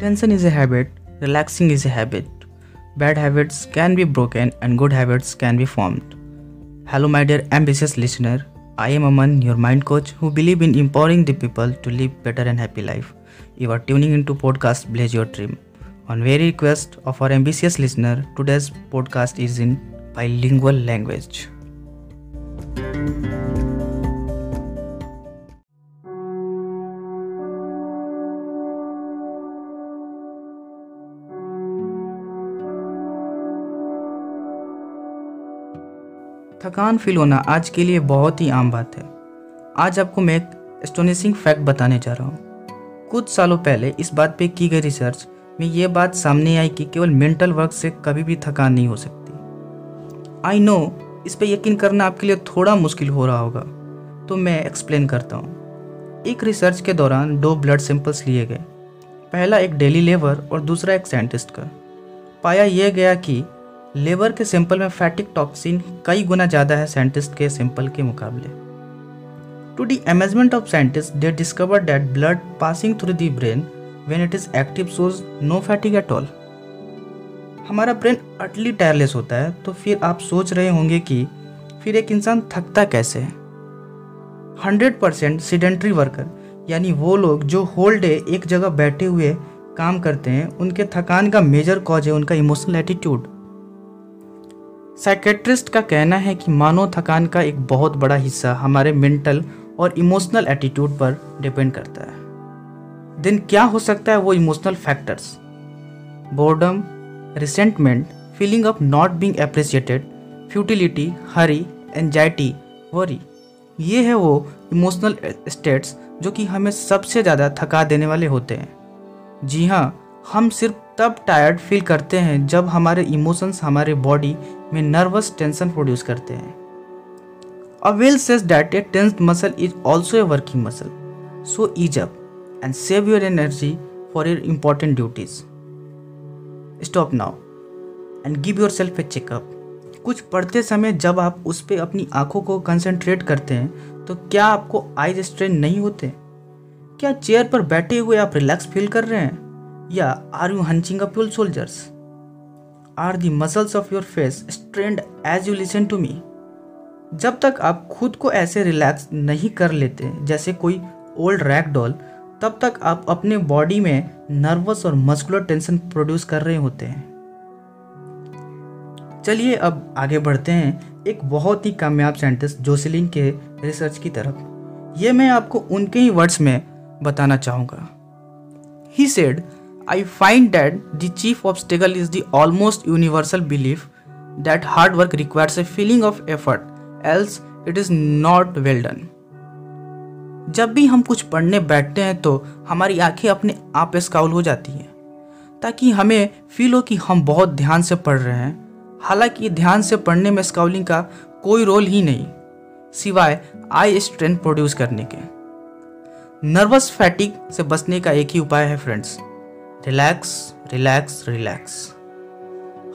Tension is a habit, relaxing is a habit. Bad habits can be broken and good habits can be formed. Hello, my dear ambitious listener. I am Aman, your mind coach who believe in empowering the people to live better and happy life. You are tuning into podcast Blaze Your Dream. On very request of our ambitious listener, today's podcast is in bilingual language. थकान feel होना आज के लिए बहुत ही आम बात है। आज आपको मैं एक एस्टोनिशिंग फैक्ट बताने जा रहा हूँ। कुछ सालों पहले इस बात पे की गई रिसर्च में ये बात सामने आई कि केवल मेंटल वर्क से कभी भी थकान नहीं हो सकती। आई नो इस पर यकीन करना आपके लिए थोड़ा मुश्किल हो रहा होगा तो मैं एक्सप्लेन करता हूँ। एक रिसर्च के दौरान दो ब्लड सैंपल्स लिए गए। पहला एक डेली लेबर और दूसरा एक साइंटिस्ट का। पाया यह गया कि लेबर के सैंपल में फैटिक टॉक्सिन कई गुना ज़्यादा है साइंटिस्ट के सैंपल के मुकाबले। To the amazement of scientist they discover that blood passing through the brain when it is active shows no fatigue at all हमारा ब्रेन अटली टायरलेस होता है तो फिर आप सोच रहे होंगे कि फिर एक इंसान थकता कैसे? है हंड्रेड परसेंट सीडेंट्री वर्कर यानी वो लोग जो होल डे एक जगह बैठे हुए काम करते हैं, उनके थकान का मेजर कॉज है, उनका इमोशनल एटीट्यूड साइकेट्रिस्ट का कहना है कि मानव थकान का एक बहुत बड़ा हिस्सा हमारे मेंटल और इमोशनल एटीट्यूड पर डिपेंड करता है। देन क्या हो सकता है वो emotional factors boredom resentment feeling of not being appreciated futility hurry anxiety worry ये है वो इमोशनल स्टेट्स जो कि हमें सबसे ज़्यादा थका देने वाले होते हैं। जी हाँ हम सिर्फ़ तब टायर्ड फील करते हैं जब हमारे इमोशंस हमारे बॉडी में नर्वस टेंशन प्रोड्यूस करते हैं। अ well says that a tense muscle is also a working muscle so ease up and save your energy for your important duties stop now and give yourself a checkup कुछ पढ़ते समय जब आप उस पर अपनी आँखों को कंसंट्रेट करते हैं तो क्या आपको आईज स्ट्रेन नहीं होते? क्या चेयर पर बैठे हुए आप रिलैक्स फील कर रहे हैं? या are you hunching up shoulders are the muscles of your face strained as you listen to me जब तक आप खुद को ऐसे रिलैक्स नहीं कर लेते, जैसे कोई ओल्ड रैक डॉल तब तक आप अपने बॉडी में नर्वस और मस्कुलर टेंशन प्रोड्यूस कर रहे होते हैं। चलिए अब आगे बढ़ते हैं एक बहुत ही कामयाब साइंटिस्ट जोसेलिन के रिसर्च की तरफ़। ये मैं आपको उनके ही वर्ड्स में बताना चाहूँगा। He said I find that the chief obstacle is the almost universal belief that hard work requires a feeling of effort, else it is not well done. जब भी हम कुछ पढ़ने बैठते हैं तो हमारी आँखें अपने आप स्काउल हो जाती हैं ताकि हमें फील हो कि हम बहुत ध्यान से पढ़ रहे हैं। हालाँकि ध्यान से पढ़ने में स्काउलिंग का कोई रोल ही नहीं सिवाय आई स्ट्रेंथ प्रोड्यूस करने के। नर्वस फैटिक से बचने का एक ही उपाय है फ्रेंड्स रिलैक्स रिलैक्स रिलैक्स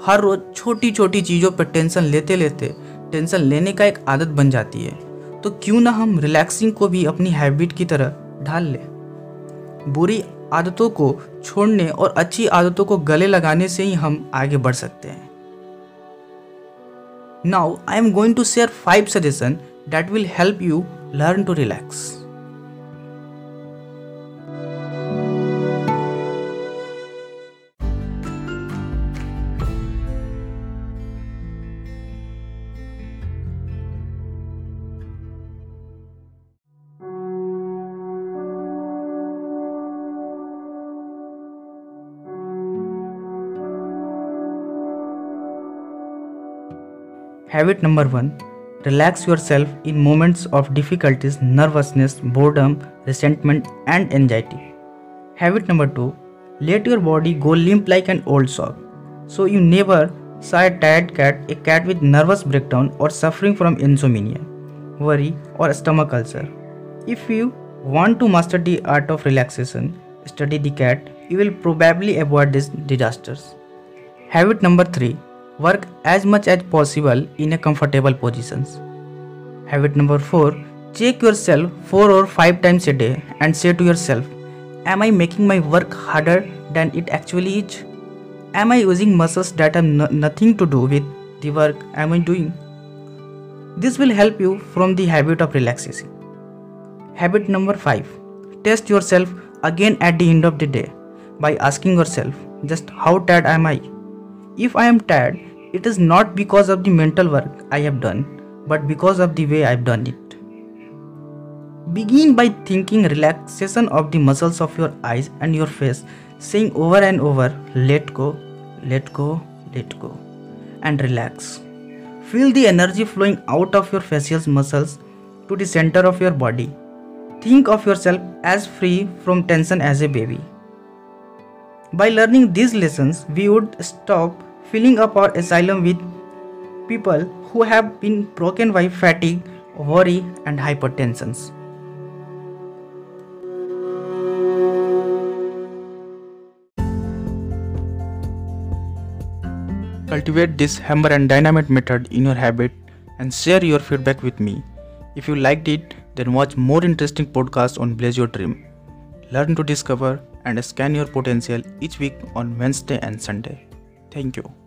हर रोज छोटी छोटी चीज़ों पर टेंशन लेते लेते टेंशन लेने का एक आदत बन जाती है। तो क्यों ना हम रिलैक्सिंग को भी अपनी हैबिट की तरह ढाल लें। बुरी आदतों को छोड़ने और अच्छी आदतों को गले लगाने से ही हम आगे बढ़ सकते हैं। Now I am going to share five suggestion that will help you learn to relax Habit number one relax yourself in moments of difficulties, nervousness, boredom, resentment, and anxiety. Habit number two let your body go limp like an old sock. So you never saw a tired cat, a cat with nervous breakdown or suffering from insomnia, worry, or stomach ulcer. If you want to master the art of relaxation, study the cat, you will probably avoid these disasters. Habit number 3 Work as much as possible in a comfortable positions. Habit number 4 Check yourself 4 or 5 times a day and say to yourself, Am I making my work harder than it actually is? Am I using muscles that have no- nothing to do with the work I am I doing? This will help you from the habit of relaxation. Habit number 5 Test yourself again at the end of the day by asking yourself just how tired am I? If I am tired, it is not because of the mental work I have done, but because of the way I've done it. Begin by thinking relaxation of the muscles of your eyes and your face, saying over and over, let go, let go, let go, and relax. Feel the energy flowing out of your facial muscles to the center of your body. Think of yourself as free from tension as a baby. By learning these lessons, we would stop filling up our asylum with people who have been broken by fatigue, worry, and hypertensions. Cultivate this hammer and dynamite method in your habit and share your feedback with me. If you liked it, then watch more interesting podcasts on Blaze Your Dream. Learn to discover and scan your potential each week on Wednesday and Sunday. Thank you.